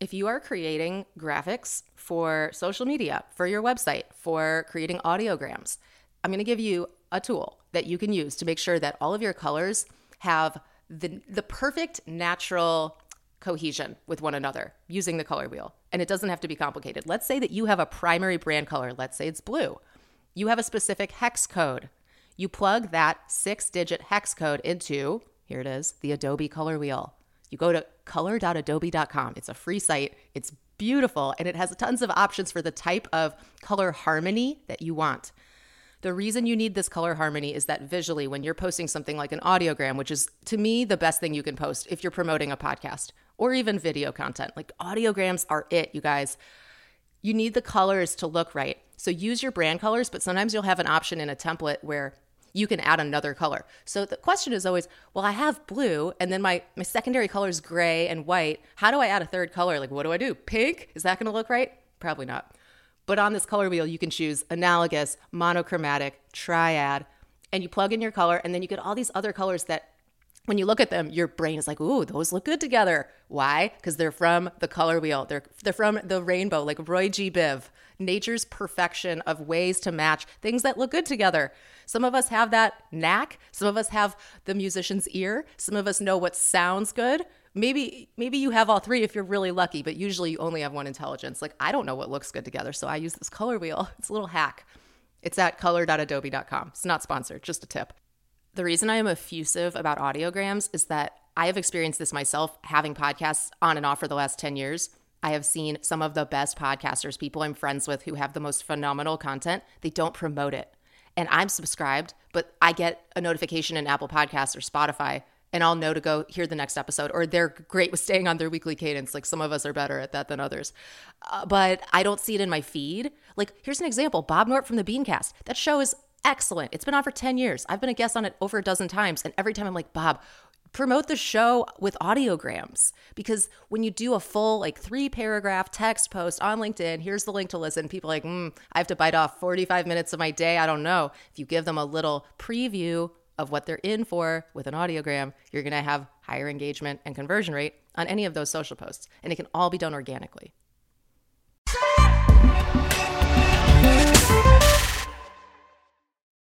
If you are creating graphics for social media, for your website, for creating audiograms, I'm going to give you a tool that you can use to make sure that all of your colors have the the perfect natural cohesion with one another using the color wheel. And it doesn't have to be complicated. Let's say that you have a primary brand color, let's say it's blue. You have a specific hex code. You plug that 6-digit hex code into, here it is, the Adobe color wheel. You go to color.adobe.com. It's a free site. It's beautiful and it has tons of options for the type of color harmony that you want. The reason you need this color harmony is that visually, when you're posting something like an audiogram, which is to me the best thing you can post if you're promoting a podcast or even video content, like audiograms are it, you guys. You need the colors to look right. So use your brand colors, but sometimes you'll have an option in a template where you can add another color. So the question is always, well, I have blue and then my, my secondary color is gray and white. How do I add a third color? Like, what do I do? Pink? Is that going to look right? Probably not. But on this color wheel, you can choose analogous, monochromatic, triad, and you plug in your color, and then you get all these other colors that when you look at them, your brain is like, ooh, those look good together. Why? Because they're from the color wheel. They're they're from the rainbow, like Roy G. Biv. Nature's perfection of ways to match things that look good together. Some of us have that knack. Some of us have the musician's ear. Some of us know what sounds good. Maybe maybe you have all three if you're really lucky but usually you only have one intelligence. Like i don't know what looks good together so i use this color wheel. It's a little hack. It's at color.adobe.com it's not sponsored just a tip. The reason i am effusive about audiograms is that i have experienced this myself having podcasts on and off for the last 10 years I have seen some of the best podcasters, people I'm friends with who have the most phenomenal content. They don't promote it. And I'm subscribed, but I get a notification in Apple Podcasts or Spotify and I'll know to go hear the next episode. Or they're great with staying on their weekly cadence. Like some of us are better at that than others. Uh, but I don't see it in my feed. Like, here's an example Bob Knorpp from the Beancast. That show is excellent. It's been on for 10 years. I've been a guest on it over a dozen times. And every time I'm like, Bob, promote the show with audiograms because when you do a full like three paragraph text post on linkedin here's the link to listen people like mm, i have to bite off 45 minutes of my day i don't know if you give them a little preview of what they're in for with an audiogram, you're going to have higher engagement and conversion rate on any of those social posts. And it can all be done organically.